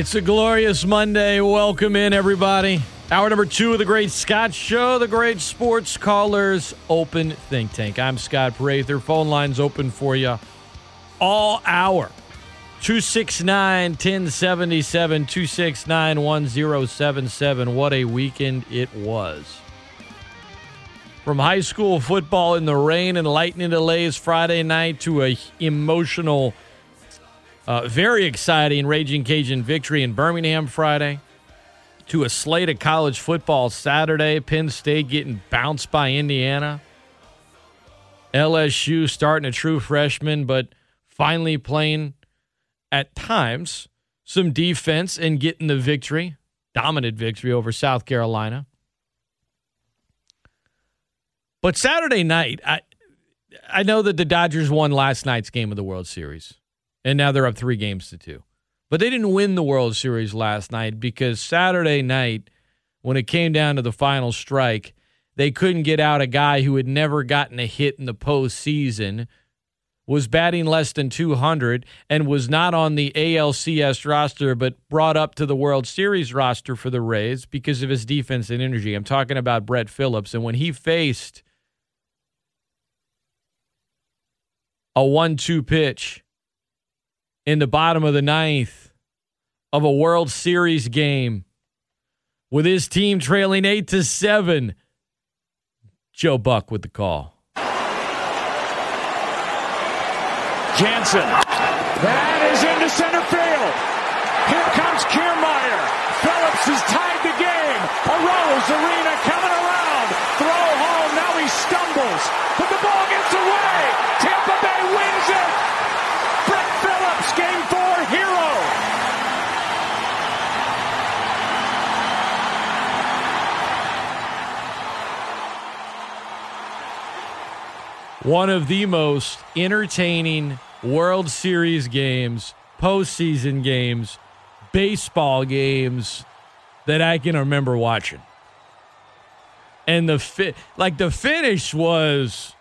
It's a glorious Monday. Welcome in, everybody. Hour number two of the Great Scott Show, the Great Sports Callers Open Think Tank. I'm Scott Prather. Phone lines open for you all hour. 269 1077, 269 1077. What a weekend it was. From high school football in the rain and lightning delays Friday night to a emotional uh, very exciting Raging Cajun victory in Birmingham Friday. To a slate of college football Saturday. Penn State getting bounced by Indiana. LSU starting a true freshman, but finally playing at times some defense and getting the victory. Dominant victory over South Carolina. But Saturday night, I I know that the Dodgers won last night's game of the World Series and now they're up three games to two. But they didn't win the World Series last night because Saturday night, when it came down to the final strike, they couldn't get out a guy who had never gotten a hit in the postseason, was batting less than 200, and was not on the ALCS roster, but brought up to the World Series roster for the Rays because of his defense and energy. I'm talking about Brett Phillips. And when he faced a 1 2 pitch, in the bottom of the ninth of a World Series game with his team trailing eight to seven. Joe Buck with the call. Jansen. That is into center field. Here comes Kiermaier. Phillips has tied the game. Arozarena coming around. Throw home. Now he stumbles. But the ball gets away. Tampa Bay wins it. Brett Phillips, game four hero. One of the most entertaining World Series games, postseason games, baseball games that I can remember watching. And the fi- like the finish was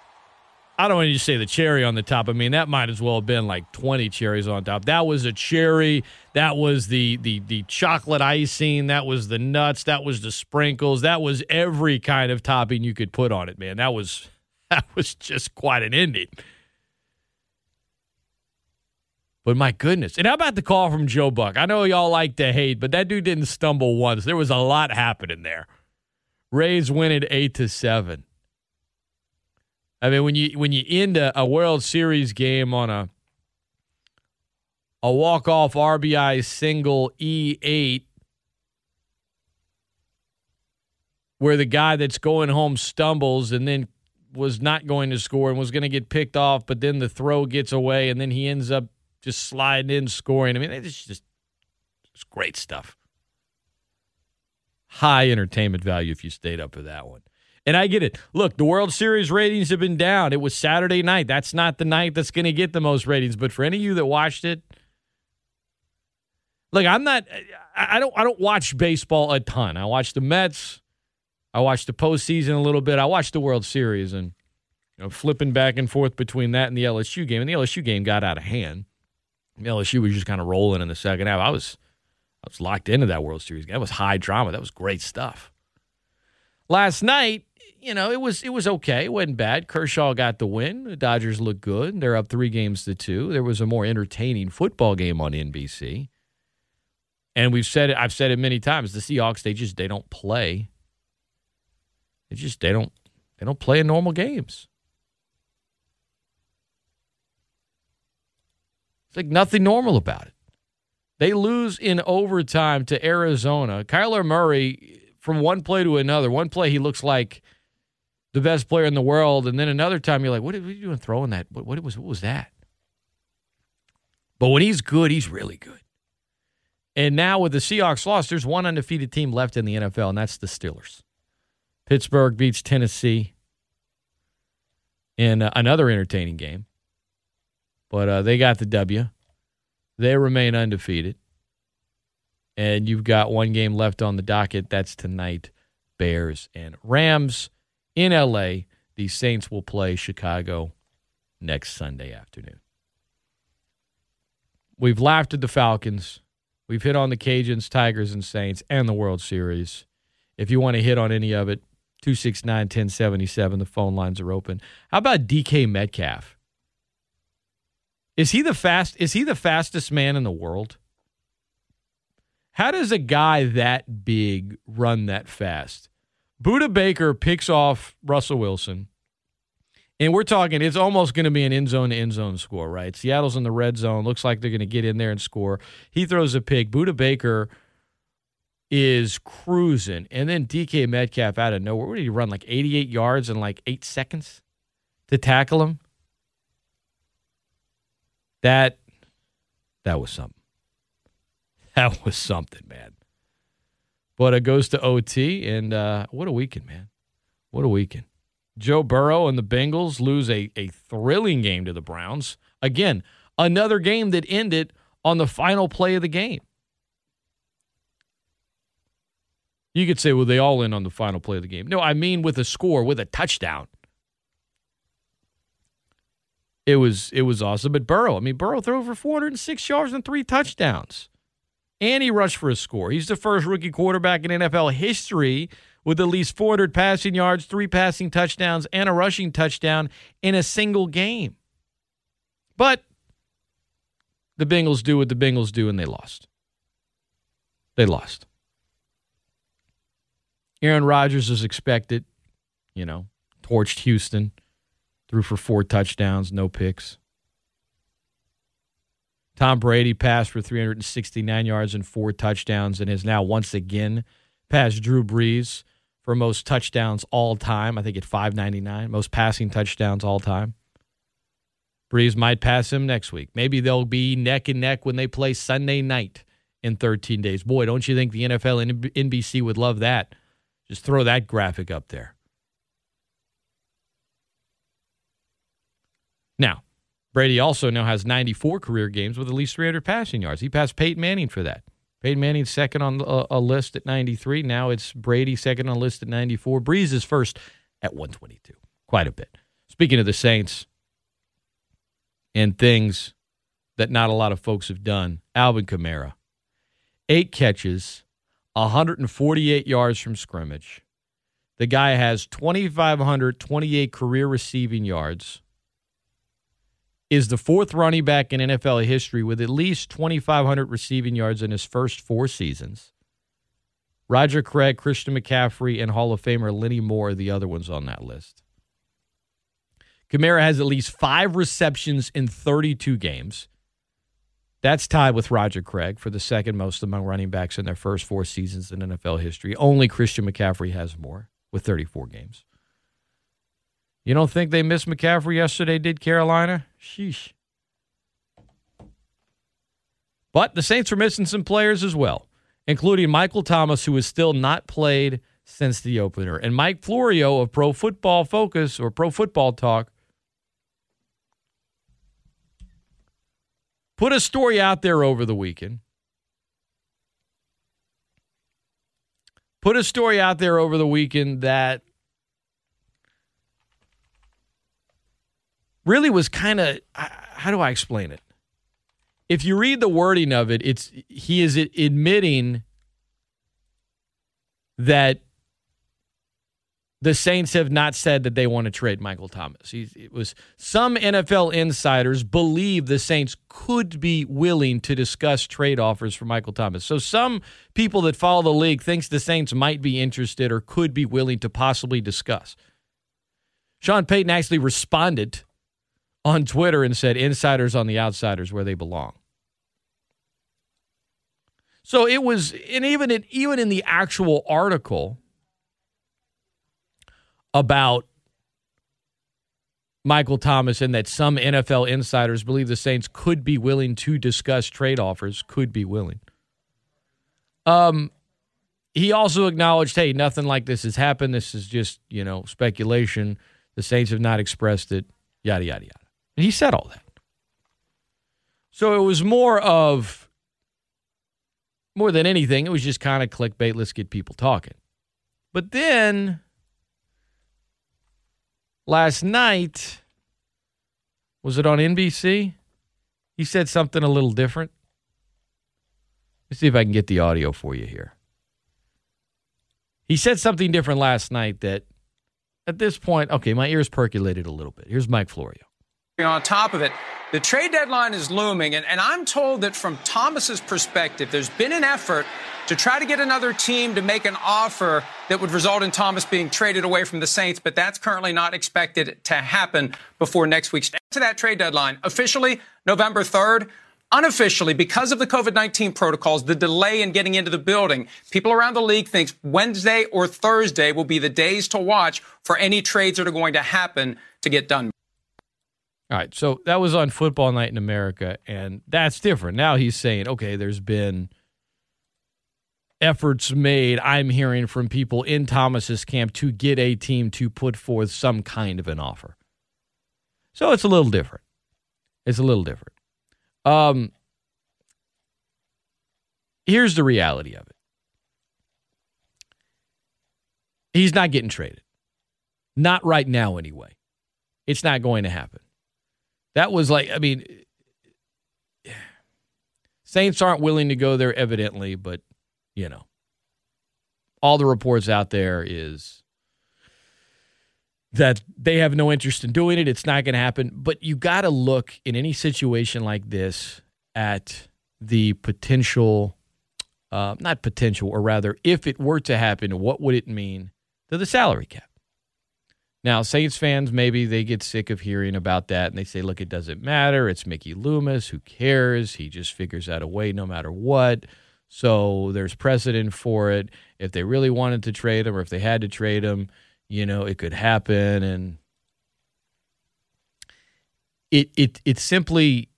I don't want to say the cherry on the top. I mean, that might as well have been like 20 cherries on top. That was a cherry. That was the the the chocolate icing. That was the nuts. That was the sprinkles. That was every kind of topping you could put on it, man. That was that was just quite an ending. But my goodness. And how about the call from Joe Buck? I know y'all like to hate, but that dude didn't stumble once. There was a lot happening there. Rays win it eight to seven. I mean, when you when you end a, a World Series game on a a walk off RBI single E eight, where the guy that's going home stumbles and then was not going to score and was going to get picked off, but then the throw gets away and then he ends up just sliding in scoring. I mean, it's just it's great stuff. High entertainment value if you stayed up for that one. And I get it. Look, the World Series ratings have been down. It was Saturday night. That's not the night that's going to get the most ratings. But for any of you that watched it, look, I'm not. I don't. I don't watch baseball a ton. I watch the Mets. I watched the postseason a little bit. I watched the World Series and you know, flipping back and forth between that and the LSU game. And the LSU game got out of hand. The LSU was just kind of rolling in the second half. I was, I was locked into that World Series game. That was high drama. That was great stuff. Last night, you know, it was it was okay. It wasn't bad. Kershaw got the win. The Dodgers look good. They're up three games to two. There was a more entertaining football game on NBC. And we've said it, I've said it many times. The Seahawks, they just they don't play. They just they don't they don't play in normal games. It's like nothing normal about it. They lose in overtime to Arizona. Kyler Murray, from one play to another, one play he looks like the best player in the world, and then another time you're like, what are you doing throwing that? What, what was what was that? But when he's good, he's really good. And now with the Seahawks lost, there's one undefeated team left in the NFL, and that's the Steelers. Pittsburgh beats Tennessee in uh, another entertaining game, but uh, they got the W. They remain undefeated. And you've got one game left on the docket. That's tonight Bears and Rams in LA. The Saints will play Chicago next Sunday afternoon. We've laughed at the Falcons. We've hit on the Cajuns, Tigers, and Saints, and the World Series. If you want to hit on any of it, 269 1077, the phone lines are open. How about DK Metcalf? Is he the fast is he the fastest man in the world? How does a guy that big run that fast? Budda Baker picks off Russell Wilson. And we're talking, it's almost going to be an end zone to end zone score, right? Seattle's in the red zone. Looks like they're going to get in there and score. He throws a pick. Budda Baker is cruising. And then DK Metcalf out of nowhere. What did he run? Like 88 yards in like eight seconds to tackle him? That that was something. That was something, man. But it goes to OT, and uh, what a weekend, man. What a weekend. Joe Burrow and the Bengals lose a, a thrilling game to the Browns. Again, another game that ended on the final play of the game. You could say, well, they all end on the final play of the game. No, I mean with a score, with a touchdown. It was it was awesome. But Burrow, I mean, Burrow threw for 406 yards and three touchdowns. And he rushed for a score. He's the first rookie quarterback in NFL history with at least 400 passing yards, three passing touchdowns, and a rushing touchdown in a single game. But the Bengals do what the Bengals do, and they lost. They lost. Aaron Rodgers is expected, you know, torched Houston, threw for four touchdowns, no picks. Tom Brady passed for 369 yards and four touchdowns and has now once again passed Drew Brees for most touchdowns all time. I think at 599, most passing touchdowns all time. Brees might pass him next week. Maybe they'll be neck and neck when they play Sunday night in 13 days. Boy, don't you think the NFL and NBC would love that? Just throw that graphic up there. Now, Brady also now has 94 career games with at least 300 passing yards. He passed Peyton Manning for that. Peyton Manning second on a, a, list at 93. Now it's Brady second on a list at 94. Brees is first at 122. Quite a bit. Speaking of the Saints and things that not a lot of folks have done, Alvin Kamara, eight catches, 148 yards from scrimmage. The guy has 2,528 career receiving yards is the fourth running back in NFL history with at least 2,500 receiving yards in his first four seasons. Roger Craig, Christian McCaffrey, and Hall of Famer Lenny Moore are the other ones on that list. Kamara has at least five receptions in 32 games. That's tied with Roger Craig for the second most among running backs in their first four seasons in NFL history. Only Christian McCaffrey has more with 34 games. You don't think they missed McCaffrey yesterday, did Carolina? Sheesh. But the Saints are missing some players as well, including Michael Thomas, who has still not played since the opener, and Mike Florio of Pro Football Focus or Pro Football Talk put a story out there over the weekend. Put a story out there over the weekend that really was kind of how do I explain it? if you read the wording of it, it's he is admitting that the Saints have not said that they want to trade Michael Thomas. He, it was some NFL insiders believe the Saints could be willing to discuss trade offers for Michael Thomas. So some people that follow the league thinks the Saints might be interested or could be willing to possibly discuss. Sean Payton actually responded on Twitter and said insiders on the outsiders where they belong. So it was and even in, even in the actual article about Michael Thomas and that some NFL insiders believe the Saints could be willing to discuss trade offers, could be willing. Um, he also acknowledged, hey, nothing like this has happened. This is just, you know, speculation. The Saints have not expressed it, yada, yada, yada. And he said all that. So it was more of, more than anything, it was just kind of clickbait. Let's get people talking. But then last night, was it on NBC? He said something a little different. Let's see if I can get the audio for you here. He said something different last night that at this point, okay, my ears percolated a little bit. Here's Mike Florio. On top of it, the trade deadline is looming, and, and I'm told that from Thomas's perspective, there's been an effort to try to get another team to make an offer that would result in Thomas being traded away from the Saints, but that's currently not expected to happen before next week's to that trade deadline. Officially, November 3rd. Unofficially, because of the COVID 19 protocols, the delay in getting into the building, people around the league think Wednesday or Thursday will be the days to watch for any trades that are going to happen to get done. All right, so that was on Football Night in America, and that's different. Now he's saying, okay, there's been efforts made, I'm hearing from people in Thomas's camp to get a team to put forth some kind of an offer. So it's a little different. It's a little different. Um, here's the reality of it he's not getting traded. Not right now, anyway. It's not going to happen. That was like, I mean, Saints aren't willing to go there, evidently, but you know, all the reports out there is that they have no interest in doing it. It's not going to happen. But you got to look in any situation like this at the potential, uh, not potential, or rather, if it were to happen, what would it mean to the salary cap? Now, Saints fans, maybe they get sick of hearing about that and they say, look, it doesn't matter. It's Mickey Loomis. Who cares? He just figures out a way no matter what. So there's precedent for it. If they really wanted to trade him or if they had to trade him, you know, it could happen. And it it it simply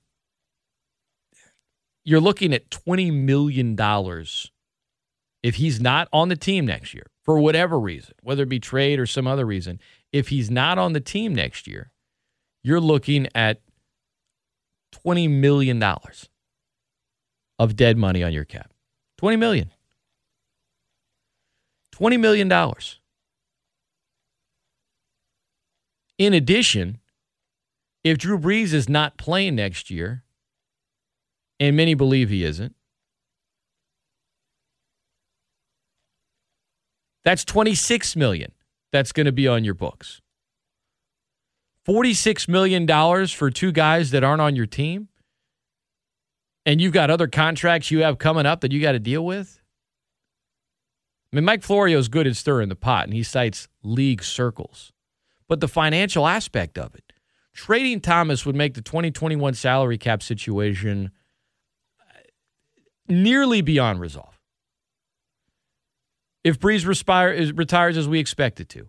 you're looking at twenty million dollars if he's not on the team next year for whatever reason, whether it be trade or some other reason. If he's not on the team next year, you're looking at twenty million dollars of dead money on your cap. 20 million. $20 million. In addition, if Drew Brees is not playing next year, and many believe he isn't, that's 26 million that's going to be on your books. $46 million for two guys that aren't on your team and you've got other contracts you have coming up that you got to deal with? I mean, Mike Florio is good at stirring the pot, and he cites league circles. But the financial aspect of it, trading Thomas would make the 2021 salary cap situation nearly beyond resolve. If Brees respire, retires as we expect it to,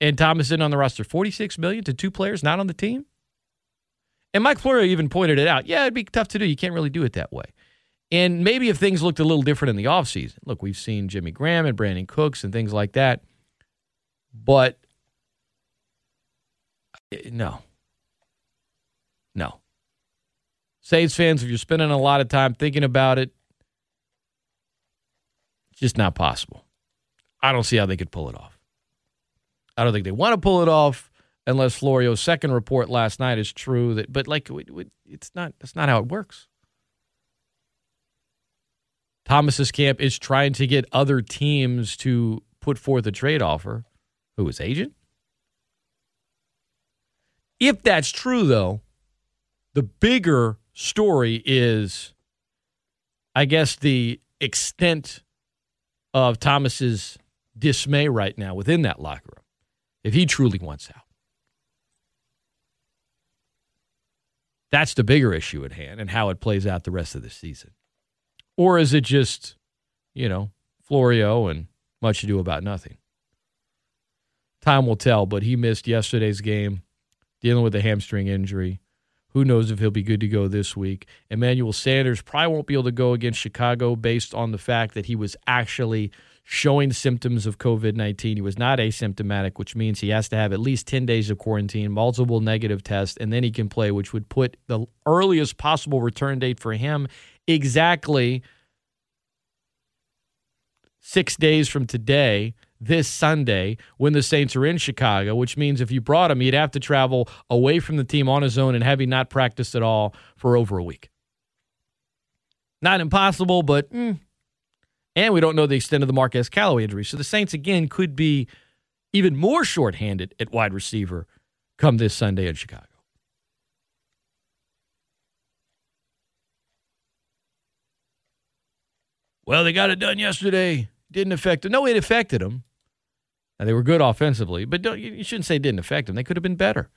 and Thomas in on the roster, 46 million to two players not on the team, and Mike Florio even pointed it out. Yeah, it'd be tough to do. You can't really do it that way. And maybe if things looked a little different in the offseason. Look, we've seen Jimmy Graham and Brandin Cooks and things like that. But no. No. Saints fans, if you're spending a lot of time thinking about it, just not possible. I don't see how they could pull it off. I don't think they want to pull it off. unless Florio's second report last night is true. That, but like, it's not. That's not how it works. Thomas's camp is trying to get other teams to put forth a trade offer. Who is agent? If that's true, though, the bigger story is, I guess, the extent of Thomas's dismay right now within that locker room. If he truly wants out, that's the bigger issue at hand and how it plays out the rest of the season. Or is it just, you know, Florio and much ado about nothing? Time will tell, but he missed yesterday's game dealing with a hamstring injury. Who knows if he'll be good to go this week? Emmanuel Sanders probably won't be able to go against Chicago based on the fact that he was actually showing symptoms of COVID 19. He was not asymptomatic, which means he has to have at least 10 days of quarantine, multiple negative tests, and then he can play, which would put the earliest possible return date for him exactly six days from today this Sunday when the Saints are in Chicago, which means if you brought him, he'd have to travel away from the team on his own and having not practiced at all for over a week. Not impossible, but mm. and we don't know the extent of the Marquez Callaway injury. So the Saints again could be even more shorthanded at wide receiver come this Sunday in Chicago. Well, they got it done yesterday. Didn't affect them. No, it affected them. Now, they were good offensively, but you shouldn't say it didn't affect them. They could have been better.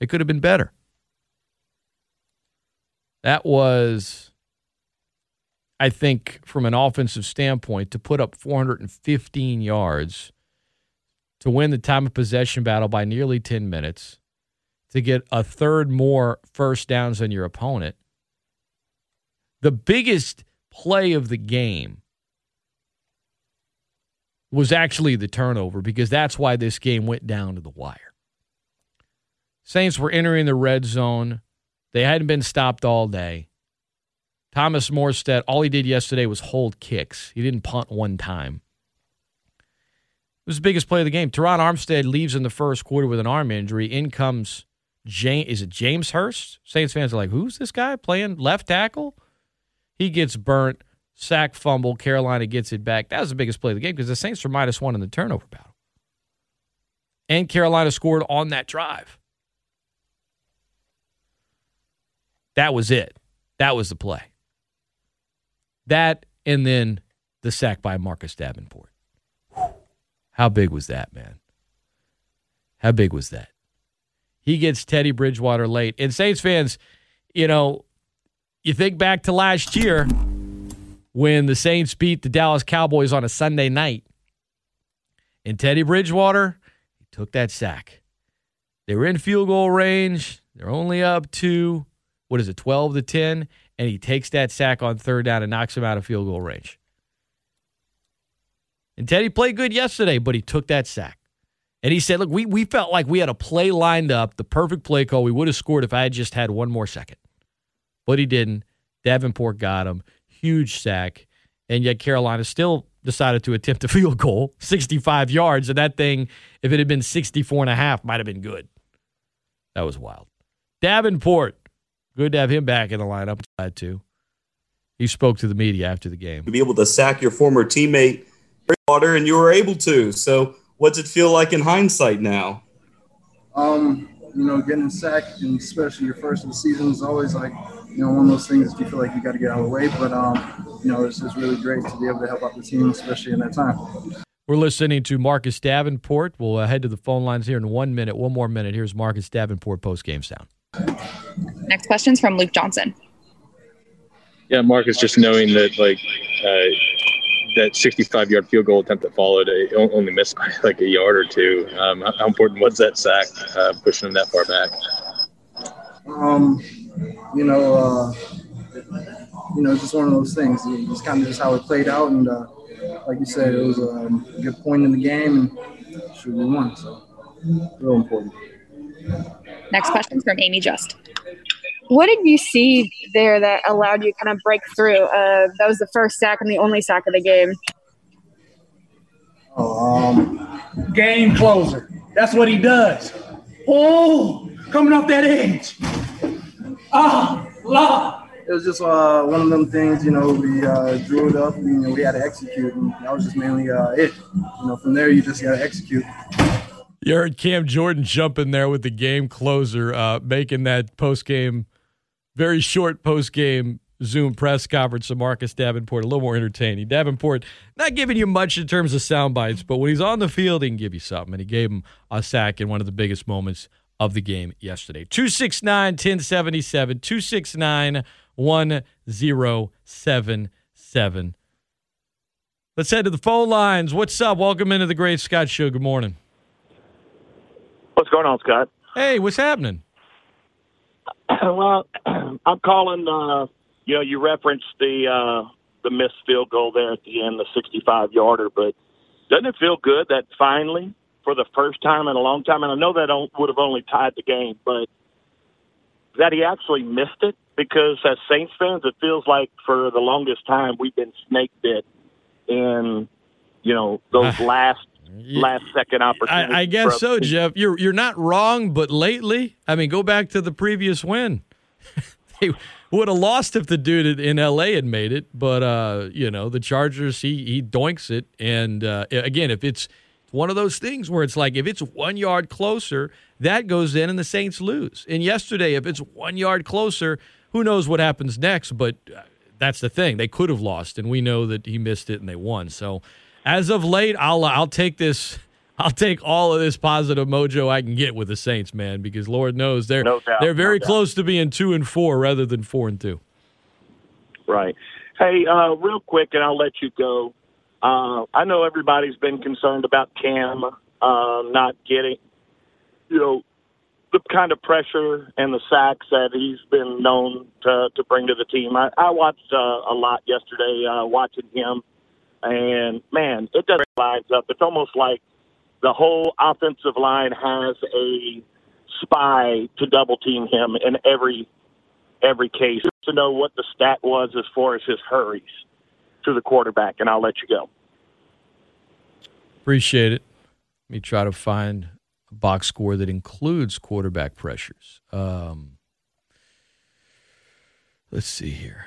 They could have been better. That was, I think, from an offensive standpoint, to put up 415 yards, to win the time of possession battle by nearly 10 minutes, to get a third more first downs than your opponent. The biggest play of the game was actually the turnover because that's why this game went down to the wire. Saints were entering the red zone. They hadn't been stopped all day. Thomas Morstead, all he did yesterday was hold kicks. He didn't punt one time. It was the biggest play of the game. Terron Armstead leaves in the first quarter with an arm injury. In comes James. Is it James Hurst? Saints fans are like, "Who's this guy playing left tackle?" He gets burnt sack fumble. Carolina gets it back. That was the biggest play of the game because the Saints were minus one in the turnover battle. And Carolina scored on that drive. That was it. That was the play. That and then the sack by Marcus Davenport. How big was that, man? How big was that? He gets Teddy Bridgewater late. And Saints fans, you know, you think back to last year when the Saints beat the Dallas Cowboys on a Sunday night. And Teddy Bridgewater, he took that sack. They were in field goal range. They're only up to, what is it, 12 to 10? And he takes that sack on third down and knocks him out of field goal range. And Teddy played good yesterday, but he took that sack. And he said, Look, we, we felt like we had a play lined up, the perfect play call. We would have scored if I had just had one more second. But he didn't. Davenport got him huge sack, and yet Carolina still decided to attempt a field goal, 65 yards, and that thing, if it had been 64 and a half, might have been good. That was wild. Davenport, good to have him back in the lineup. Glad to. He spoke to the media after the game. To be able to sack your former teammate, Water, and you were able to. So, what's it feel like in hindsight now? Um, you know, getting sacked, and especially your first of the season, is always like you know, one of those things that you feel like you got to get out of the way. But, um, you know, it's just really great to be able to help out the team, especially in that time. We're listening to Marcus Davenport. We'll uh, head to the phone lines here in one minute. One more minute. Here's Marcus Davenport post game sound. Next question's from Luke Johnson. Yeah, Marcus, just knowing that like uh, that 65 yard field goal attempt that followed, it only missed by like a yard or two. Um, how, important was that sack, uh, pushing him that far back? Um, you know, uh, you know, it's just one of those things. It's kind of just how it played out, and uh, like you said, it was a good point in the game, and should we won. So, real important. Next question from Amie Just. What did you see there that allowed you to kind of break through? Uh, that was the first sack and the only sack of the game. Oh, um, game closer. That's what he does. Oh, coming off that edge. Ah, love. It was just uh, one of them things, you know, we uh, drew it up and you know, we had to execute. And that was just mainly uh, it. You know, from there, you just got to execute. You heard Cam Jordan jump in there with the game closer, uh, making that post game, very short post game Zoom press conference of Marcus Davenport a little more entertaining. Davenport not giving you much in terms of sound bites, but when he's on the field, he can give you something. And he gave him a sack in one of the biggest moments of the game yesterday. 269 1077, 269 1077. Let's head to the phone lines. What's up? Welcome into the Great Scott Show. Good morning. What's going on, Scott? Hey, what's happening? well, I'm calling. Uh, you know, you referenced the uh, the missed field goal there at the end, the 65 yarder, but doesn't it feel good that finally, for the first time in a long time, and I know that would have only tied the game, but that he actually missed it because as Saints fans, it feels like for the longest time we've been snake bit in, you know, those last last second opportunities. I, I guess so, Jeff. You're you're not wrong, but lately, I mean, go back to the previous win. they would have lost if the dude in L.A. had made it, but uh, you know, the Chargers, he he doinks it, and uh, again, if it's one of those things where it's like if it's one yard closer, that goes in, and the Saints lose. And yesterday, if it's one yard closer, who knows what happens next? But uh, that's the thing; they could have lost, and we know that he missed it and they won. So as of late, I'll I'll take this. I'll take all of this positive mojo I can get with the Saints, man, because Lord knows they're no doubt, they're very no close to being two and four rather than four and two. Right. Hey, uh, real quick, and I'll let you go. Uh, I know everybody's been concerned about Cam uh, not getting, you know, the kind of pressure and the sacks that he's been known to to bring to the team. I, I watched uh, a lot yesterday, uh, watching him and man, it doesn't lines up. It's almost like the whole offensive line has a spy to double team him in every every case to know what the stat was as far as his hurries to the quarterback. And I'll let you go. Appreciate it. Let me try to find a box score that includes quarterback pressures. Um, let's see here.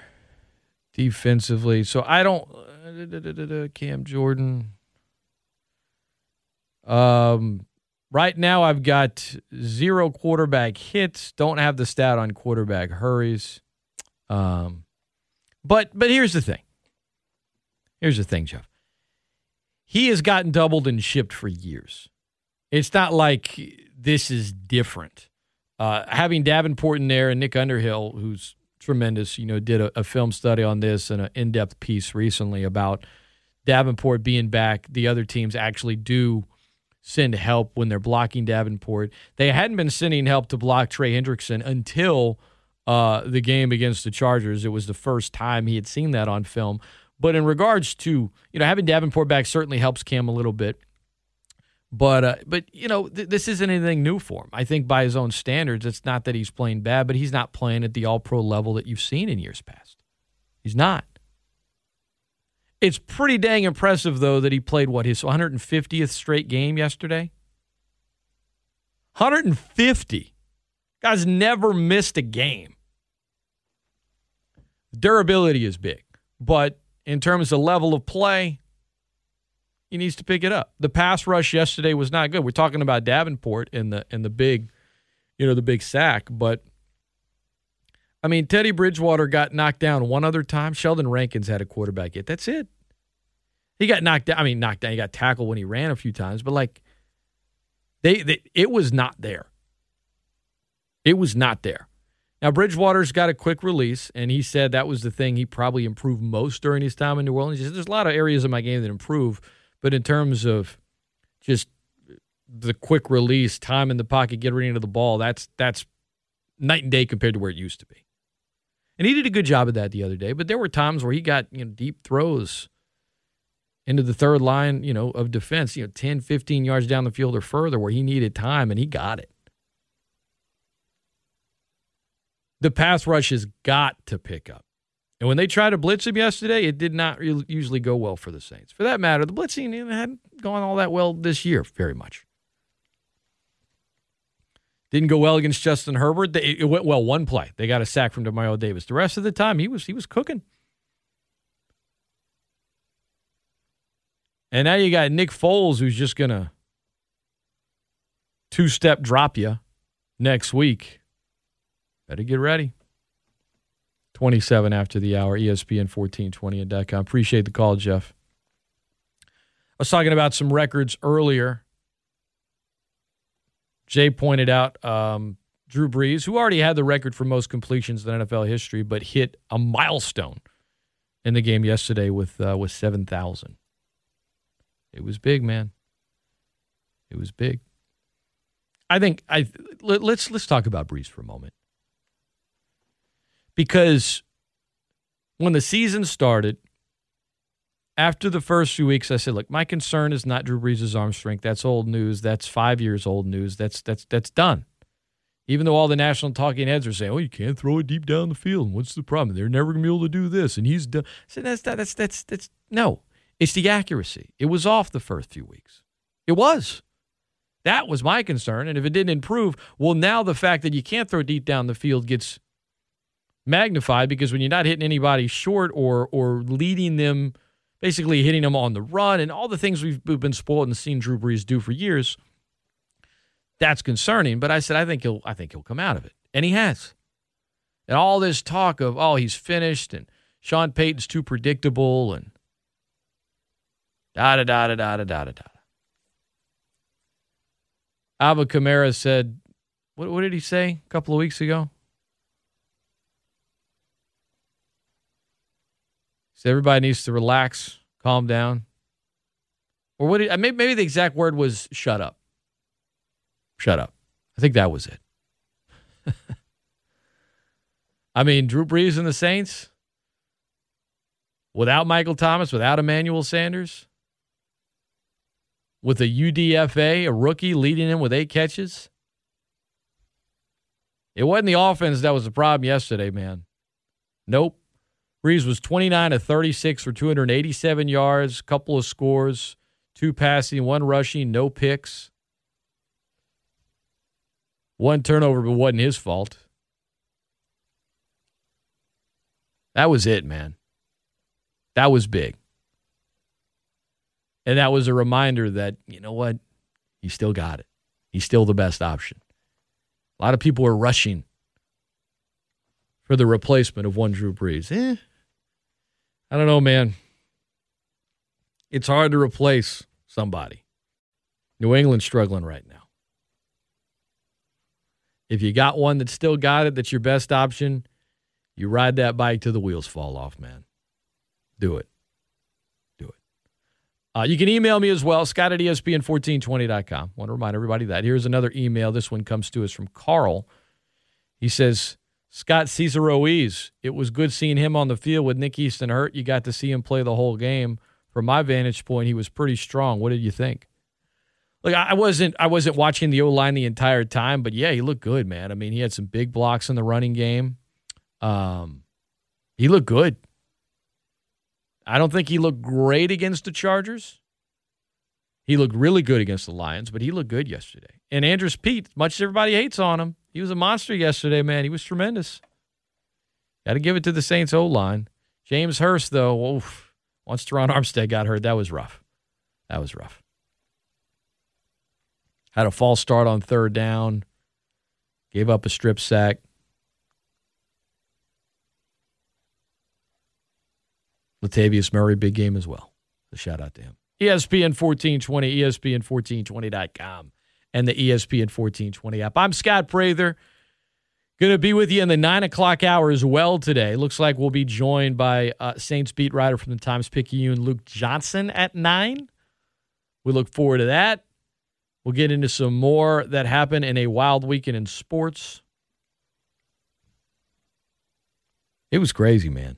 Defensively, so I don't Cam Jordan. Um, right now I've got zero quarterback hits. Don't have the stat on quarterback hurries. Um, but but here's the thing. Here's the thing, Jeff. He has gotten doubled and shipped for years. It's not like this is different. Uh, having Davenport in there and Nick Underhill, who's tremendous. You know, did a, a film study on this and an in depth piece recently about Davenport being back. The other teams actually do send help when they're blocking Davenport. They hadn't been sending help to block Trey Hendrickson until uh, the game against the Chargers. It was the first time he had seen that on film. But in regards to you know having Davenport back certainly helps Cam a little bit. But uh, but you know th- this isn't anything new for him. I think by his own standards, it's not that he's playing bad, but he's not playing at the All Pro level that you've seen in years past. He's not. It's pretty dang impressive though that he played what his 150th straight game yesterday. 150. Guys never missed a game. Durability is big, but in terms of level of play, he needs to pick it up. The pass rush yesterday was not good. We're talking about Davenport and the and the big, you know, the big sack, but I mean, Teddy Bridgewater got knocked down one other time. Sheldon Rankins had a quarterback hit. That's it. He got knocked down. I mean, knocked down. He got tackled when he ran a few times, but like, they, they it was not there. It was not there. Now Bridgewater's got a quick release, and he said that was the thing he probably improved most during his time in New Orleans. He said, "There's a lot of areas of my game that improve." But in terms of just the quick release, time in the pocket, get ready into the ball, that's that's night and day compared to where it used to be. And he did a good job of that the other day. But there were times where he got you know deep throws into the third line, you know, of defense, you know, 10, 15 yards down the field or further where he needed time and he got it. The pass rush has got to pick up. And when they tried to blitz him yesterday, it did not re- usually go well for the Saints. For that matter, the blitzing hadn't gone all that well this year, very much. Didn't go well against Justin Herbert. They- It went well one play. They got a sack from Demario Davis. The rest of the time, he was he was cooking. And now you got Nick Foles, who's just gonna two step drop you next week. Better get ready. 27 after the hour, ESPN 1420 and .com. Appreciate the call, Jeff. I was talking about some records earlier. Jay pointed out um, Drew Brees, who already had the record for most completions in NFL history, but hit a milestone in the game yesterday with uh, with 7,000. It was big, man. It was big. I think I let, let's let's talk about Brees for a moment because when the season started, after the first few weeks, I said, "Look, my concern is not Drew Brees' arm strength. That's old news. That's five years old news. That's that's that's done." Even though all the national talking heads are saying, "Oh, you can't throw it deep down the field. What's the problem? They're never gonna be able to do this." And he's done. I said, "That's that, that's that's that's no. It's the accuracy. It was off the first few weeks. It was." That was my concern. And if it didn't improve, well, now the fact that you can't throw deep down the field gets magnified because when you're not hitting anybody short or or leading them, basically hitting them on the run and all the things we've, we've been spoiled and seen Drew Brees do for years, that's concerning. But I said I think he'll I think he'll come out of it, and he has. And all this talk of oh he's finished and Sean Payton's too predictable and da da da da da da da da. Alvin Kamara said, what, what did he say a couple of weeks ago? Said everybody needs to relax, calm down. Or what? Did, uh, maybe, maybe the exact word was "shut up." Shut up. I think that was it. I mean, Drew Brees and the Saints, without Michael Thomas, without Emmanuel Sanders, with a UDFA, a rookie leading him with eight catches. It wasn't the offense that was the problem yesterday, man. Nope. Brees was 29 to 36 for 287 yards, couple of scores, two passing, one rushing, no picks. One turnover, but wasn't his fault. That was it, man. That was big. And that was a reminder that, you know what? He still got it. He's still the best option. A lot of people are rushing for the replacement of one Drew Brees. Eh, I don't know, man. It's hard to replace somebody. New England's struggling right now. If you got one that's still got it, that's your best option, you ride that bike till the wheels fall off, man. Do it. Do it. Uh, you can email me as well, scott at E espn1420.com. want to remind everybody that. Here's another email. This one comes to us from Carl. He says, Scott Cesar it was good seeing him on the field with Nick Easton hurt. You got to see him play the whole game. From my vantage point, he was pretty strong. What did you think? Like I wasn't I wasn't watching the O line the entire time, but yeah, he looked good, man. I mean, he had some big blocks in the running game. Um, he looked good. I don't think he looked great against the Chargers. He looked really good against the Lions, but he looked good yesterday. And Andrus Peat, much as everybody hates on him, he was a monster yesterday, man. He was tremendous. Got to give it to the Saints O line. James Hurst, though, oof, once Terron Armstead got hurt, that was rough. That was rough. Had a false start on third down, gave up a strip sack. Latavius Murray, big game as well. A shout out to him. ESPN 1420, ESPN1420.com, and the ESPN 1420 app. I'm Scott Prather. Going to be with you in the nine o'clock hour as well today. Looks like we'll be joined by uh, Saints beat writer from the Times Picayune, Luke Johnson, at nine. We look forward to that. We'll get into some more that happened in a wild weekend in sports. It was crazy, man.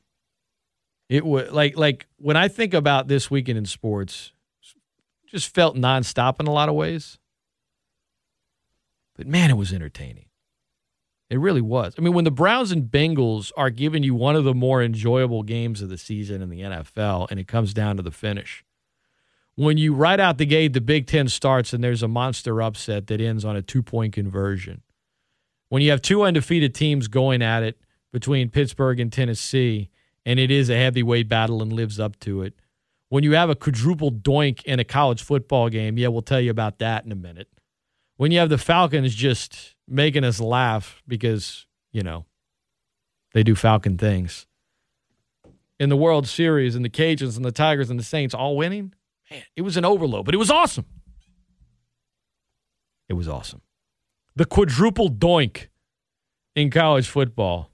It was like like when I think about this weekend in sports, just felt nonstop in a lot of ways. But man, it was entertaining. It really was. I mean, when the Browns and Bengals are giving you one of the more enjoyable games of the season in the NFL, and it comes down to the finish. When you right out the gate, the Big Ten starts and there's a monster upset that ends on a two point conversion. when you have two undefeated teams going at it between Pittsburgh and Tennessee, and it is a heavyweight battle and lives up to it. When you have a quadruple doink in a college football game, yeah, we'll tell you about that in a minute. When you have the Falcons just making us laugh because, you know, they do Falcon things. In the World Series and the Cajuns and the Tigers and the Saints all winning, man, it was an overload, but it was awesome. It was awesome. The quadruple doink in college football.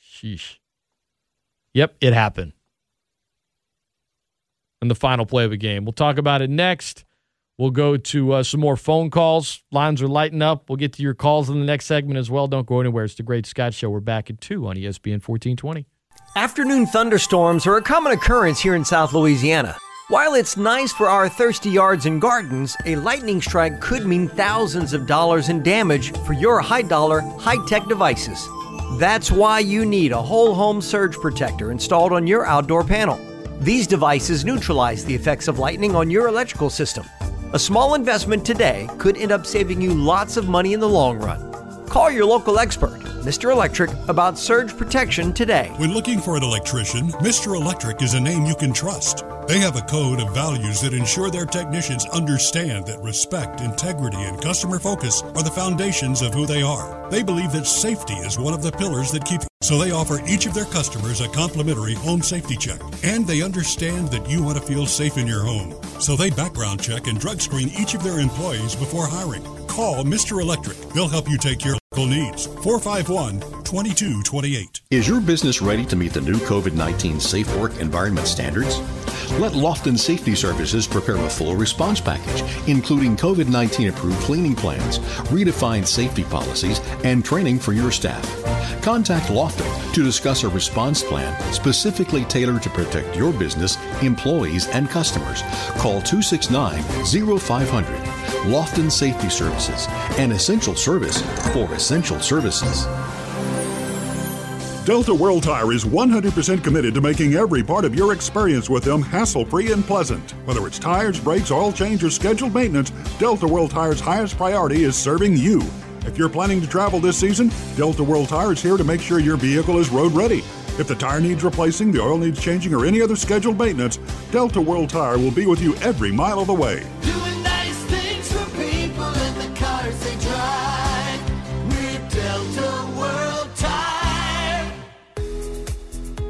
Sheesh. Yep, it happened. And the final play of the game. We'll talk about it next. We'll go to uh, some more phone calls. Lines are lighting up. We'll get to your calls in the next segment as well. Don't go anywhere. It's the Great Scott Show. We're back at 2 on ESPN 1420. Afternoon thunderstorms are a common occurrence here in South Louisiana. While it's nice for our thirsty yards and gardens, a lightning strike could mean thousands of dollars in damage for your high dollar, high tech devices. That's why you need a whole home surge protector installed on your outdoor panel. These devices neutralize the effects of lightning on your electrical system. A small investment today could end up saving you lots of money in the long run. Call your local expert, Mr. Electric, about surge protection today. When looking for an electrician, Mr. Electric is a name you can trust. They have a code of values that ensure their technicians understand that respect, integrity, and customer focus are the foundations of who they are. They believe that safety is one of the pillars that keep so they offer each of their customers a complimentary home safety check. And they understand that you want to feel safe in your home. So they background check and drug screen each of their employees before hiring. Call Mr. Electric. They'll help you take your local needs. 451 2228. Is your business ready to meet the new COVID 19 safe work environment standards? Let Lofton Safety Services prepare a full response package, including COVID 19 approved cleaning plans, redefined safety policies, and training for your staff. Contact Lofton to discuss a response plan specifically tailored to protect your business, employees, and customers. Call 269 0500. Lofton Safety Services, an essential service for essential services. Delta World Tire is 100% committed to making every part of your experience with them hassle free and pleasant. Whether it's tires, brakes, oil change, or scheduled maintenance, Delta World Tire's highest priority is serving you. If you're planning to travel this season, Delta World Tire is here to make sure your vehicle is road ready. If the tire needs replacing, the oil needs changing, or any other scheduled maintenance, Delta World Tire will be with you every mile of the way.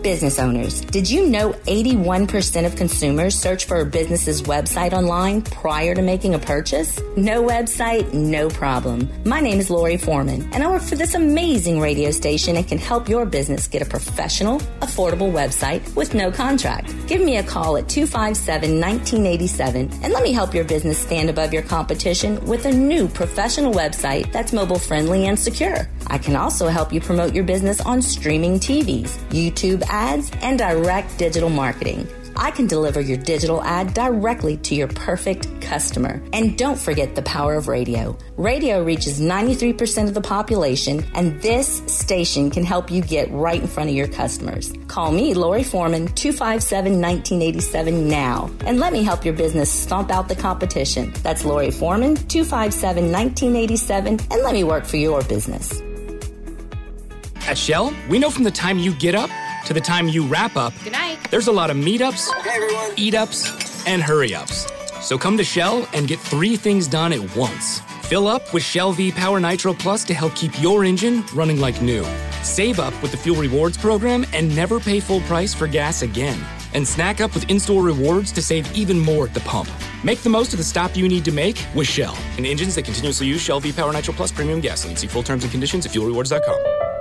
Business owners, did you know 81% of consumers search for a business's website online prior to making a purchase? No website, no problem. My name is Lori Foreman, and I work for this amazing radio station and can help your business get a professional, affordable website with no contract. Give me a call at 257 1987 and let me help your business stand above your competition with a new professional website that's mobile friendly and secure. I can also help you promote your business on streaming TVs, YouTube ads, and direct digital marketing. I can deliver your digital ad directly to your perfect customer. And don't forget the power of radio. Radio reaches 93% of the population, and this station can help you get right in front of your customers. Call me, Lori Foreman, 257 1987 now, and let me help your business stomp out the competition. That's Lori Foreman, 257 1987, and let me work for your business. At Shell, we know from the time you get up to the time you wrap up, Good night. there's a lot of meetups, eat ups, and hurry ups. So come to Shell and get three things done at once. Fill up with Shell V Power Nitro Plus to help keep your engine running like new. Save up with the Fuel Rewards program and never pay full price for gas again. And snack up with in store rewards to save even more at the pump. Make the most of the stop you need to make with Shell. And engines that continuously use Shell V Power Nitro Plus premium gasoline. See full terms and conditions at fuelrewards.com.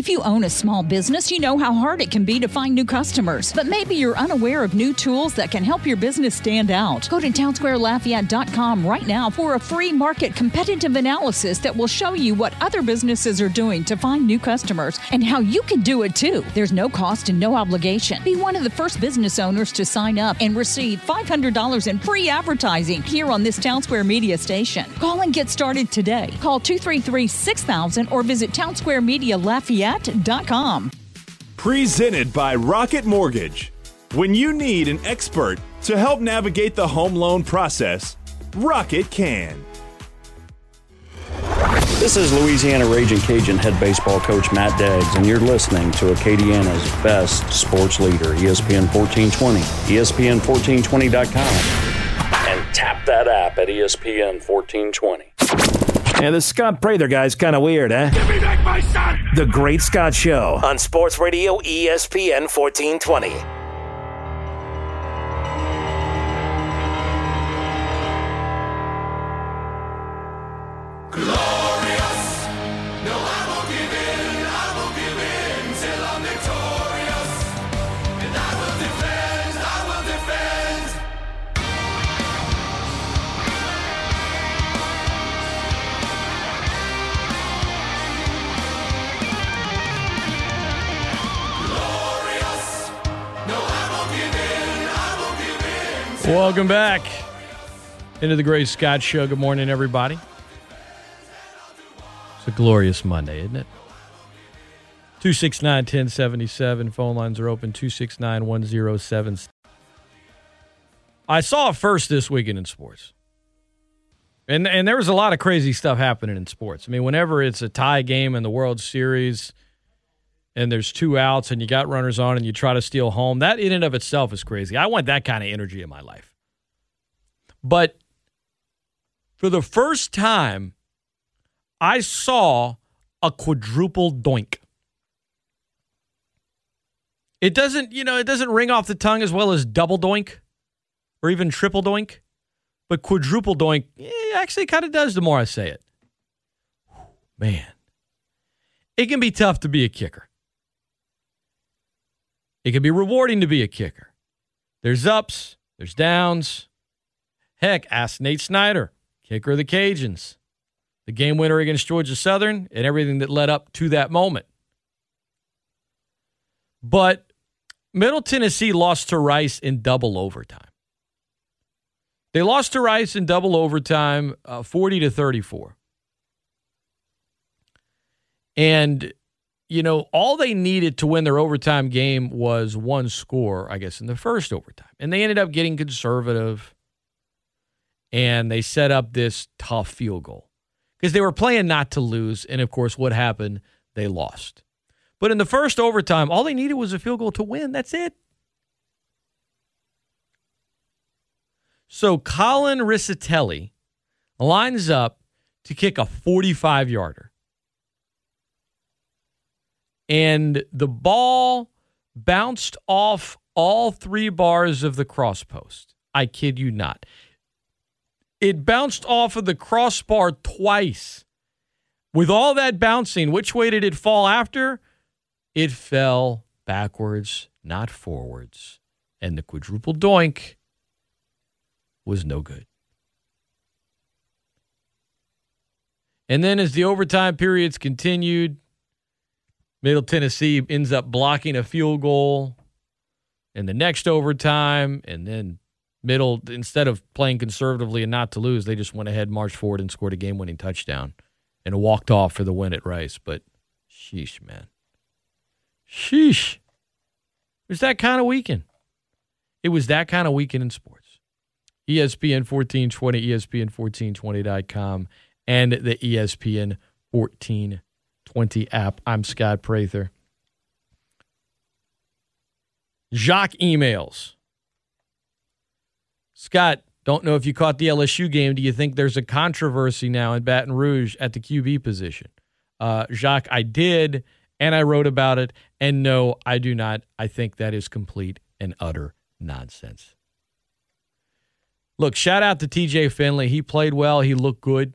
If you own a small business, you know how hard it can be to find new customers. But maybe you're unaware of new tools that can help your business stand out. Go to townsquarelafayette.com right now for a free market competitive analysis that will show you what other businesses are doing to find new customers and how you can do it too. There's no cost and no obligation. Be one of the first business owners to sign up and receive $500 in free advertising here on this Townsquare media station. Call and get started today. Call 233 6000 or visit townsquaremedialafayette.com. Presented by Rocket Mortgage. When you need an expert to help navigate the home loan process, Rocket can. This is Louisiana Raging Cajun head baseball coach Matt Deggs, and you're listening to Acadiana's best sports leader, ESPN 1420, ESPN1420.com, and tap that app at ESPN 1420. Yeah, the Scott Prather guy's kind of weird, eh? Give me back my son! The Great Scott Show. On Sports Radio ESPN 1420. Welcome back into the Great Scott Show. Good morning, everybody. It's a glorious Monday, isn't it? 269 1077. Phone lines are open 269 107. I saw first this weekend in sports. And, and there was a lot of crazy stuff happening in sports. I mean, whenever it's a tie game in the World Series and there's two outs and you got runners on and you try to steal home, that in and of itself is crazy. I want that kind of energy in my life. But for the first time, I saw a quadruple doink. It doesn't, you know, it doesn't ring off the tongue as well as double doink or even triple doink, but quadruple doink eh, actually kind of does the more I say it. Man, it can be tough to be a kicker. It can be rewarding to be a kicker. There's ups, there's downs. Heck, ask Nate Snyder, kicker of the Cajuns, the game winner against Georgia Southern, and everything that led up to that moment. But Middle Tennessee lost to Rice in double overtime. They lost to Rice in double overtime, uh, 40 to 34. And, you know, all they needed to win their overtime game was one score, I guess, in the first overtime. And they ended up getting conservative and they set up this tough field goal because they were playing not to lose. And of course, what happened? They lost. But in the first overtime, all they needed was a field goal to win. That's it. So Colin Rissitelli lines up to kick a 45 yarder. And the ball bounced off all three bars of the cross post. I kid you not. It bounced off of the crossbar twice. With all that bouncing, which way did it fall after? It fell backwards, not forwards. And the quadruple doink was no good. And then as the overtime periods continued, Middle Tennessee ends up blocking a field goal in the next overtime, and then Middle instead of playing conservatively and not to lose, they just went ahead, marched forward, and scored a game-winning touchdown, and walked off for the win at Rice. But sheesh, man, sheesh, it was that kind of weekend. It was that kind of weekend in sports. ESPN 1420, ESPN1420.com, and the ESPN 14 20 app. I'm Scott Prather. Jacques emails. Scott, don't know if you caught the LSU game. Do you think there's a controversy now in Baton Rouge at the QB position? Uh, Jacques, I did, and I wrote about it. And no, I do not. I think that is complete and utter nonsense. Look, shout out to TJ Finley. He played well, he looked good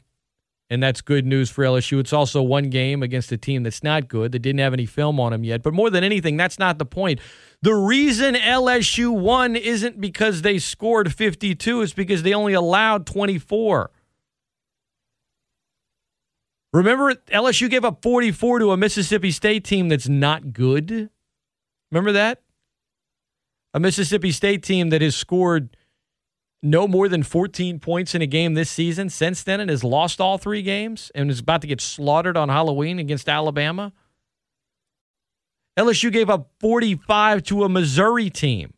and that's good news for LSU. It's also one game against a team that's not good, that didn't have any film on him yet. But more than anything, that's not the point. The reason LSU won isn't because they scored 52, it's because they only allowed 24. Remember, LSU gave up 44 to a Mississippi State team that's not good? Remember that? A Mississippi State team that has scored no more than 14 points in a game this season since then and has lost all three games and is about to get slaughtered on Halloween against Alabama. LSU gave up 45 to a Missouri team.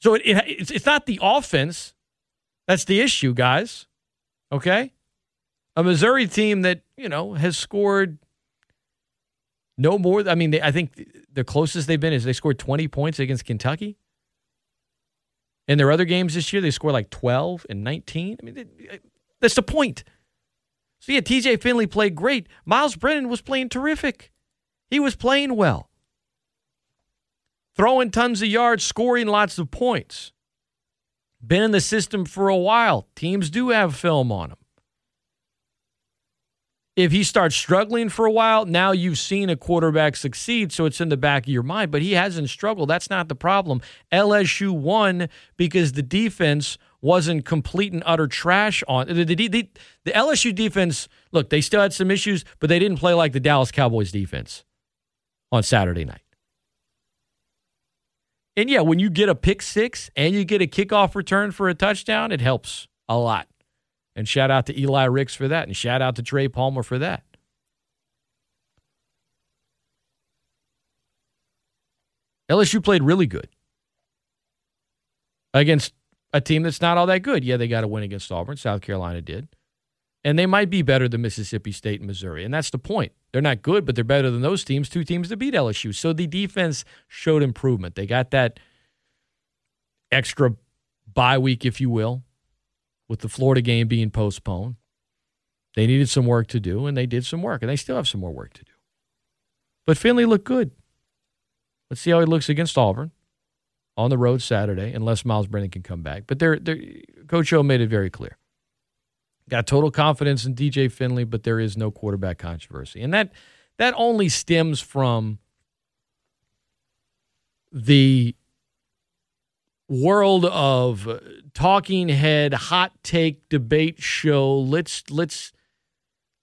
So it, it, it's, it's not the offense That's the issue, guys. Okay? A Missouri team that, you know, has scored no more. I mean, they, I think the closest they've been is they scored 20 points against Kentucky. In their other games this year, they scored like 12 and 19. I mean, that's the point. So, yeah, TJ Finley played great. Myles Brennan was playing terrific. He was playing well, throwing tons of yards, scoring lots of points. Been in the system for a while. Teams do have film on him. If he starts struggling for a while, now you've seen a quarterback succeed, so it's in the back of your mind. But he hasn't struggled. That's not the problem. LSU won because the defense wasn't complete and utter trash on the, the, the, the LSU defense. Look, they still had some issues, but they didn't play like the Dallas Cowboys defense on Saturday night. And yeah, when you get a pick six and you get a kickoff return for a touchdown, it helps a lot. And shout out to Eli Ricks for that, and shout out to Trey Palmer for that. LSU played really good against a team that's not all that good. Yeah, they got a win against Auburn. South Carolina did. And they might be better than Mississippi State and Missouri. And that's the point. They're not good, but they're better than those teams, two teams that beat LSU. So the defense showed improvement. They got that extra bye week, if you will, with the Florida game being postponed. They needed some work to do, and they did some work, and they still have some more work to do. But Finley looked good. Let's see how he looks against Auburn on the road Saturday, unless Myles Brennan can come back. But they're, they're, Coach O made it very clear. Got total confidence in TJ Finley, but there is no quarterback controversy. And that that only stems from the world of talking head, hot take debate show. Let's let's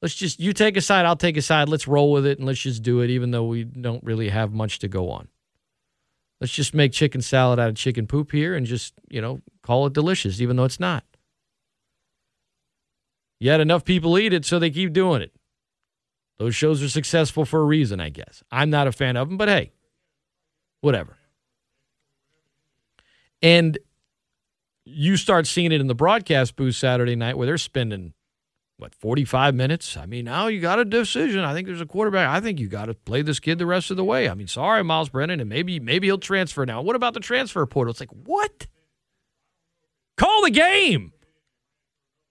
let's just you take a side, I'll take a side. Let's roll with it and let's just do it, even though we don't really have much to go on. Let's just make chicken salad out of chicken poop here and just, you know, call it delicious, even though it's not. Yet enough people eat it, so they keep doing it. Those shows are successful for a reason, I guess. I'm not a fan of them, but hey, whatever. And you start seeing it in the broadcast booth Saturday night where they're spending what 45 minutes. I mean, now you got a decision. I think there's a quarterback. I think you got to play this kid the rest of the way. I mean, sorry, Myles Brennan, and maybe maybe he'll transfer now. What about the transfer portal? It's like what? Call the game.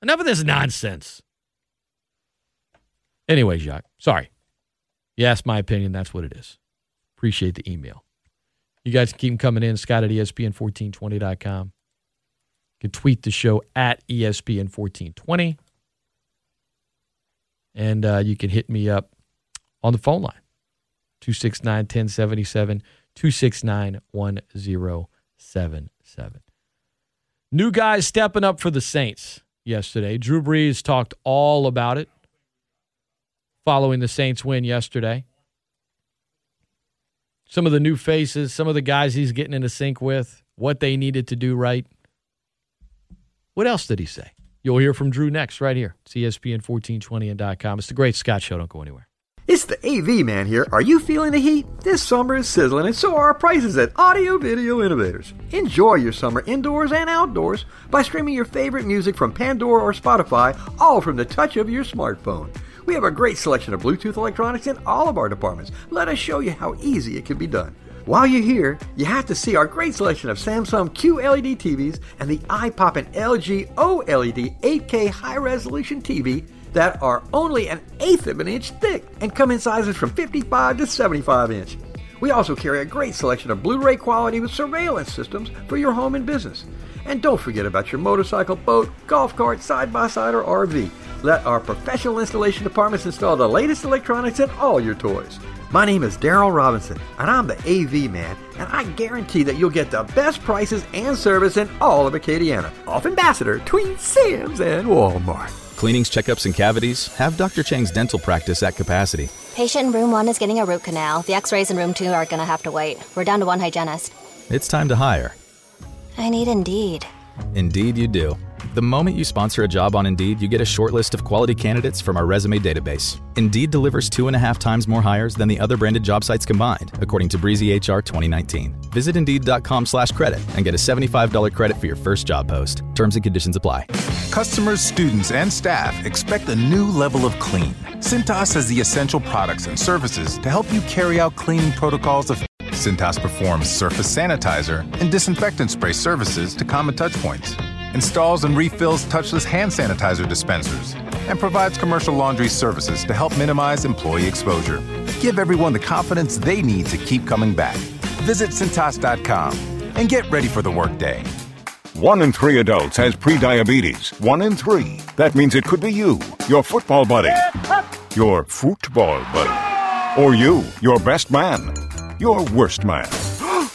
Enough of this nonsense. Anyway, Jacques, sorry. You asked my opinion. That's what it is. Appreciate the email. You guys can keep them coming in. Scott at E ESPN1420.com. You can tweet the show at E ESPN1420. And uh, you can hit me up on the phone line 269 1077, 269 1077. New guys stepping up for the Saints yesterday. Drew Brees talked all about it following the Saints win yesterday. Some of the new faces, some of the guys he's getting into sync with, what they needed to do right. What else did he say? You'll hear from Drew next, right here. It's E ESPN1420 and .com. It's the Great Scott Show. Don't go anywhere. It's the AV man here. Are you feeling the heat? This summer is sizzling, and so are our prices at Audio Video Innovators. Enjoy your summer indoors and outdoors by streaming your favorite music from Pandora or Spotify, all from the touch of your smartphone. We have a great selection of Bluetooth electronics in all of our departments. Let us show you how easy it can be done. While you're here, you have to see our great selection of Samsung QLED TVs and the eye-popping LG OLED 8K high-resolution TV that are only an eighth of an inch thick and come in sizes from 55 to 75 inch. We also carry a great selection of Blu-ray quality with surveillance systems for your home and business. And don't forget about your motorcycle, boat, golf cart, side-by-side, or RV. Let our professional installation departments install the latest electronics in all your toys. My name is Daryl Robinson, and I'm the AV man, and I guarantee that you'll get the best prices and service in all of Acadiana. Off Ambassador, between Sam's and Walmart. Cleanings, checkups, and cavities? Have Dr. Chang's dental practice at capacity. Patient in room one is getting a root canal. The x rays in room two are going to have to wait. We're down to one hygienist. It's time to hire. I need Indeed. Indeed, you do. The moment you sponsor a job on Indeed, you get a short list of quality candidates from our resume database. Indeed delivers two and a half times more hires than the other branded job sites combined, according to Breezy HR 2019. Visit Indeed.com slash credit and get a $75 credit for your first job post. Terms and conditions apply. Customers, students, and staff expect a new level of clean. Cintas has the essential products and services to help you carry out cleaning protocols of Cintas performs surface sanitizer and disinfectant spray services to common touchpoints, installs and refills touchless hand sanitizer dispensers, and provides commercial laundry services to help minimize employee exposure. Give everyone the confidence they need to keep coming back. Visit Cintas.com and get ready for the workday. One in three adults has prediabetes. One in three. That means it could be you, your football buddy, your football buddy, or you, your best man, your worst man,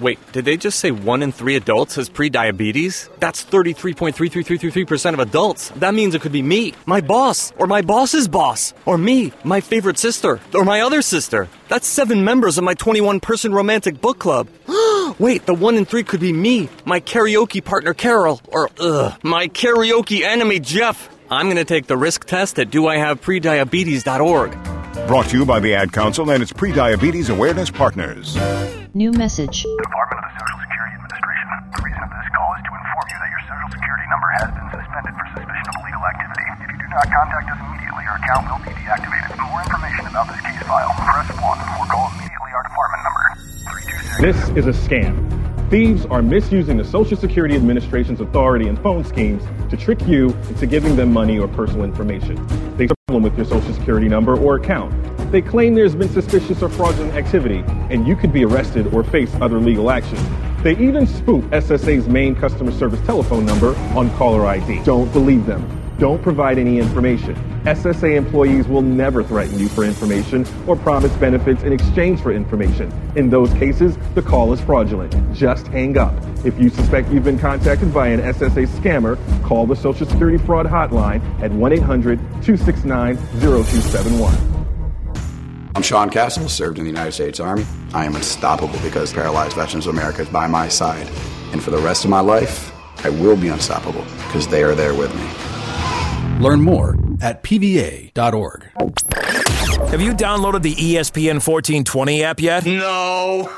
Wait, did they just say one in three adults has prediabetes? That's 33.33333% of adults. That means it could be me, my boss, or my boss's boss, or me, my favorite sister, or my other sister. That's seven members of my 21 person romantic book club. Wait, the one in three could be me, my karaoke partner Carol, or ugh, my karaoke enemy Jeff. I'm gonna take the risk test at doihaveprediabetes.org. Brought to you by the Ad Council and its prediabetes awareness partners. New message. Department of the Social Security Administration. The reason of this call is to inform you that your Social Security number has been suspended for suspicion of illegal activity. If you do not contact us immediately, your account will be deactivated. For more information about this case file, press 1 or call immediately our department number. This is a scam. Thieves are misusing the Social Security Administration's authority and phone schemes to trick you into giving them money or personal information. They problem with your Social Security number or account. They claim there's been suspicious or fraudulent activity, and you could be arrested or face other legal action. They even spoof SSA's main customer service telephone number on caller ID. Don't believe them. Don't provide any information. SSA employees will never threaten you for information or promise benefits in exchange for information. In those cases, the call is fraudulent. Just hang up. If you suspect you've been contacted by an SSA scammer, call the Social Security Fraud Hotline at 1 800 269 0271. I'm Sean Castle, served in the United States Army. I am unstoppable because Paralyzed Veterans of America is by my side. And for the rest of my life, I will be unstoppable because they are there with me. Learn more at pva.org. Have you downloaded the ESPN 1420 app yet? No.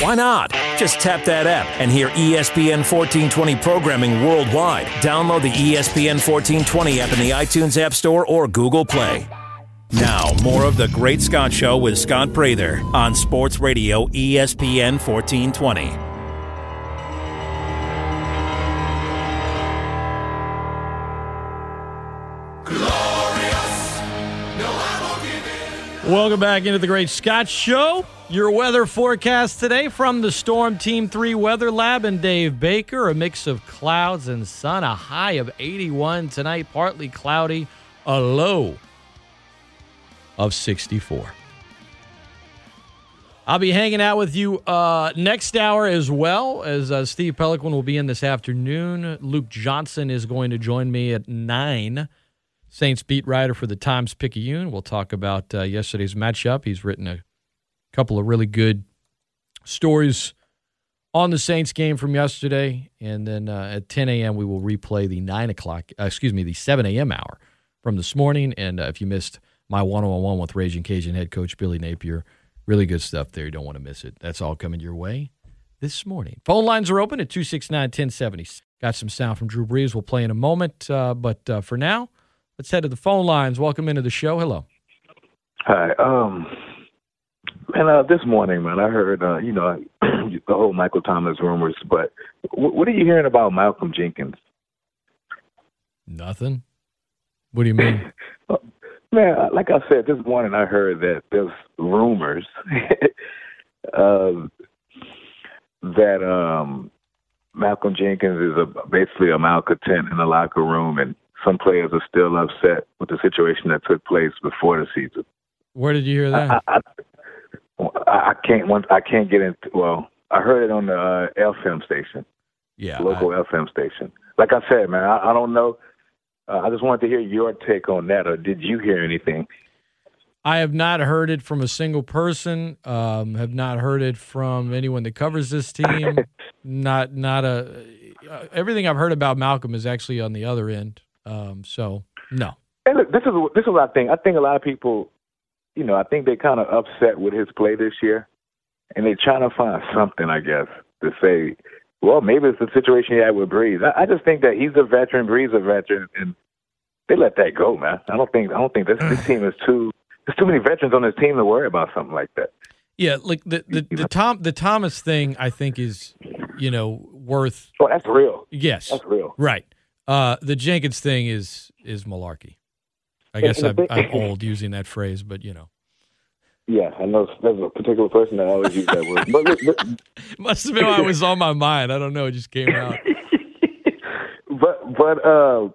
Why not? Just tap that app and hear ESPN 1420 programming worldwide. Download the ESPN 1420 app in the iTunes App Store or Google Play. Now, more of the Great Scott Show with Scott Prather on Sports Radio ESPN 1420. Welcome back into the Great Scott Show. Your weather forecast today from the Storm Team 3 Weather Lab and Dave Baker. A mix of clouds and sun, a high of 81 tonight, partly cloudy, a low of 64. I'll be hanging out with you uh, next hour as well as uh, Steve Peloquin will be in this afternoon. Luke Johnson is going to join me at 9. Saints beat writer for the Times Picayune. We'll talk about uh, yesterday's matchup. He's written a couple of really good stories on the Saints game from yesterday. And then uh, at 10 a.m., we will replay the 9 o'clock, uh, excuse me, the 7 a.m. hour from this morning. And uh, if you missed my one on one with Raging Cajun head coach Billy Napier, really good stuff there. You don't want to miss it. That's all coming your way this morning. Phone lines are open at 269 1070. Got some sound from Drew Brees. We'll play in a moment. Uh, but uh, for now, let's head to the phone lines. Welcome into the show. Hello. Hi. Um, man, uh, this morning, man, I heard, uh, you know, the whole Michael Thomas rumors, but w- what are you hearing about Malcolm Jenkins? Nothing. What do you mean? Man, uh, like I said, this morning I heard that there's rumors uh, that um, Malcolm Jenkins is a, basically a malcontent in the locker room, and some players are still upset with the situation that took place before the season. Where did you hear that? I, I, I can't. Once I can't get into. Well, I heard it on the uh, FM station. Yeah, local FM station. like I said, man, I, I don't know. Uh, I just wanted to hear your take on that, or did you hear anything? I have not heard it from a single person. Um, have not heard it from anyone that covers this team. not not a. Uh, everything I've heard about Malcolm is actually on the other end. Um, so no. And look, this is this is what I think. I think a lot of people, you know, I think they're kind of upset with his play this year, and they're trying to find something, I guess, to say. Well, maybe it's the situation he had with Brees. I, I just think that he's a veteran, Brees a veteran, and they let that go, man. I don't think I don't think this, this team is too. There's too many veterans on this team to worry about something like that. Yeah, like the the, the Tom the Thomas thing, I think is you know worth. Oh, that's real. Yes, That's real. Right. Uh, the Jenkins thing is is malarkey. I guess I'm, I'm old using that phrase, but you know, Yeah, I know there's a particular person that always use that word. But, look, must have been why it was on my mind. I don't know. It just came out. but but uh,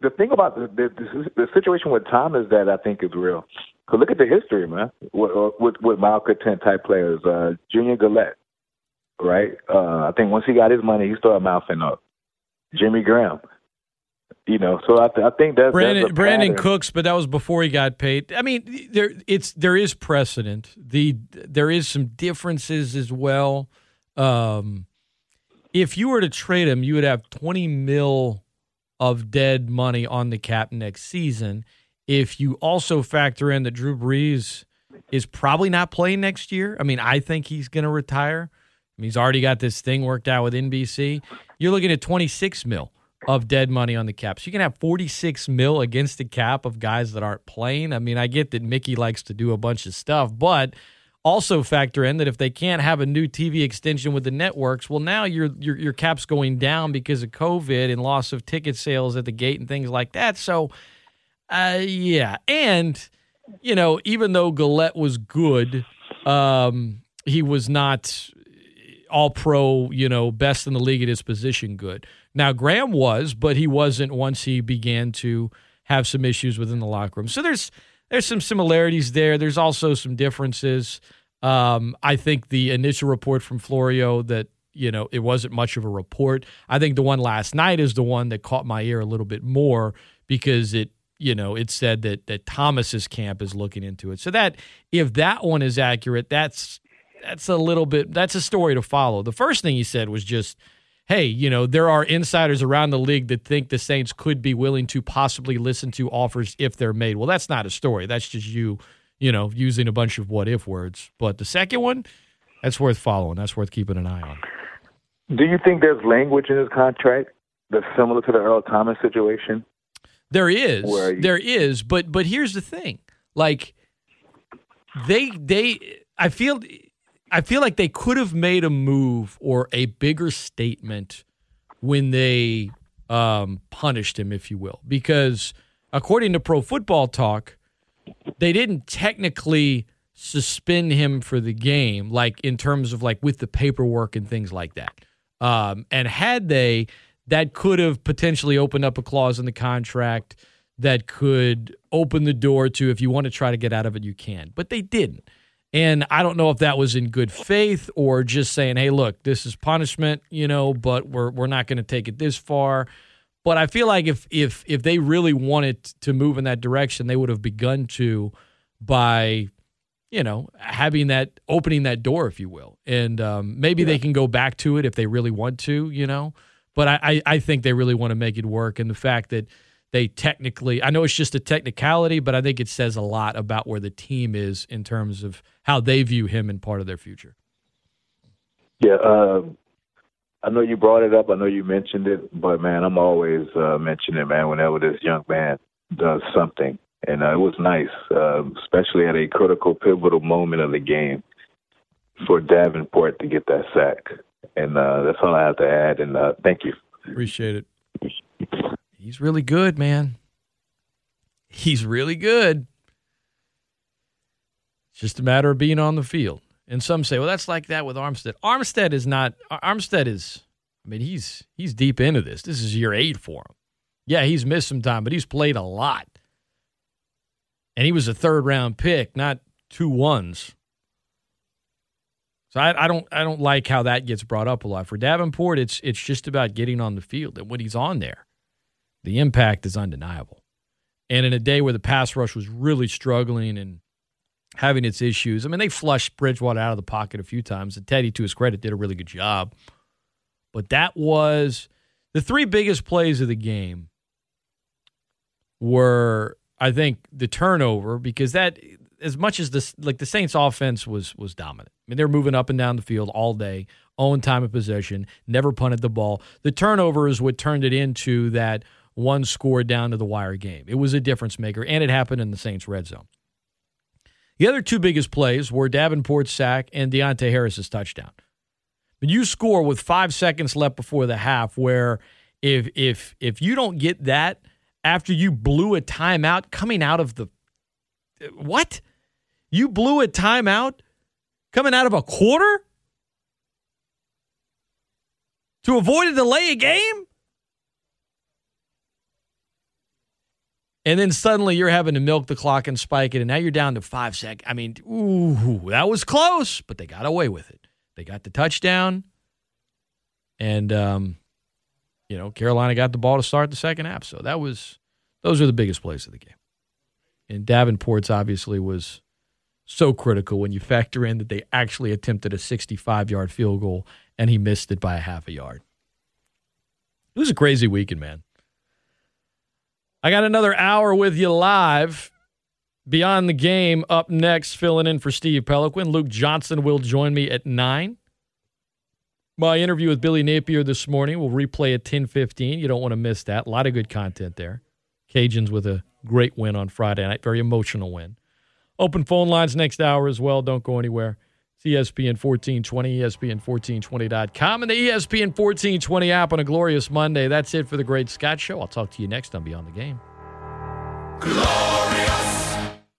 the thing about the, the the situation with Tom is that I think is real. Cause look at the history, man, with with, with malcontent type players. Uh, Junior Galette, right? Uh, I think once he got his money, he started mouthing up. Jimmy Graham, you know. So I, th- I think that's Brandin that's Brandin. Cooks, but that was before he got paid. I mean, there it's there is precedent. The there is some differences as well. Um, if you were to trade him, you would have twenty mil of dead money on the cap next season. If you also factor in that Drew Brees is probably not playing next year, I mean, I think he's going to retire. I mean, he's already got this thing worked out with NBC. You're looking at 26 mil of dead money on the cap. So you can have 46 mil against the cap of guys that aren't playing. I mean, I get that Mickey likes to do a bunch of stuff, but also factor in that if they can't have a new TV extension with the networks, well, now your your your cap's going down because of COVID and loss of ticket sales at the gate and things like that. So, uh, yeah, and you know, even though Galette was good, um, he was not all pro, you know, best in the league at his position good. Now, Graham was, but he wasn't once he began to have some issues within the locker room. So there's there's some similarities there. There's also some differences. Um, I think the initial report from Florio that you know it wasn't much of a report. I think the one last night is the one that caught my ear a little bit more because it you know it said that that Thomas's camp is looking into it. So that if that one is accurate, that's that's a little bit that's a story to follow. The first thing he said was just, "Hey, you know, there are insiders around the league that think the Saints could be willing to possibly listen to offers if they're made." Well, that's not a story. That's just you, you know, using a bunch of what if words. But the second one, that's worth following. That's worth keeping an eye on. Do you think there's language in his contract that's similar to the Earl Thomas situation? There is. There is, but but here's the thing. Like they they I feel I feel like they could have made a move or a bigger statement when they um punished him if you will because according to pro football talk they didn't technically suspend him for the game like in terms of like with the paperwork and things like that. Um, and had they that could have potentially opened up a clause in the contract that could open the door to if you want to try to get out of it you can. But they didn't and i don't know if that was in good faith or just saying hey look this is punishment you know but we're we're not going to take it this far. But I feel like if if if they really wanted to move in that direction, they would have begun to by you know having that opening that door, if you will, and um, maybe they can go back to it if they really want to, you know. But I, I I think they really want to make it work, and the fact that they technically, I know it's just a technicality, but I think it says a lot about where the team is in terms of how they view him and part of their future. Yeah, uh, I know you brought it up. I know you mentioned it, but man, I'm always uh, mentioning it, man. Whenever this young man does something, and uh, it was nice, uh, especially at a critical, pivotal moment of the game for Davenport to get that sack. And uh, that's all I have to add. And uh, thank you. Appreciate it. He's really good, man. He's really good. It's just a matter of being on the field. And some say, well, that's like that with Armstead. Armstead is not. Armstead is. I mean, he's he's deep into this. This is year eight for him. Yeah, he's missed some time, but he's played a lot. And he was a third round pick, not two ones. So I, I don't I don't like how that gets brought up a lot. For Davenport, it's it's just about getting on the field. And when he's on there, the impact is undeniable. And in a day where the pass rush was really struggling and having its issues, I mean, they flushed Bridgewater out of the pocket a few times. And Teddy, to his credit, did a really good job. But that was the three biggest plays of the game were, I think, the turnover because that as much as this like the Saints offense was was dominant. I mean, they're moving up and down the field all day, own time of possession, never punted the ball. The turnover is what turned it into that one score down to the wire game. It was a difference maker, and it happened in the Saints red zone. The other two biggest plays were Davenport's sack and Deonte Harris's touchdown. But you score with five seconds left before the half, where if if if you don't get that after you blew a timeout coming out of the what? You blew a timeout coming out of a quarter to avoid a delay a game? And then suddenly you're having to milk the clock and spike it, and now you're down to five seconds. I mean, ooh, that was close, but they got away with it. They got the touchdown, and um, you know Carolina got the ball to start the second half. So that was those are the biggest plays of the game. And Davenport's obviously was so critical when you factor in that they actually attempted a 65 yard field goal and he missed it by a half a yard. It was a crazy weekend, man. I got another hour with you live. Beyond the game, up next, filling in for Steve Peloquin. Luke Johnson will join me at 9. My interview with Billy Napier this morning will replay at 10:15. You don't want to miss that. A lot of good content there. Cajuns with a great win on Friday night, very emotional win. Open phone lines next hour as well. Don't go anywhere. It's ESPN 1420, ESPN1420.com, and the ESPN 1420 app on a glorious Monday. That's it for the Great Scott Show. I'll talk to you next on Beyond the Game. Glorious!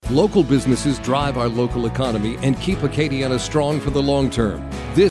Local businesses drive our local economy and keep Acadiana strong for the long term. This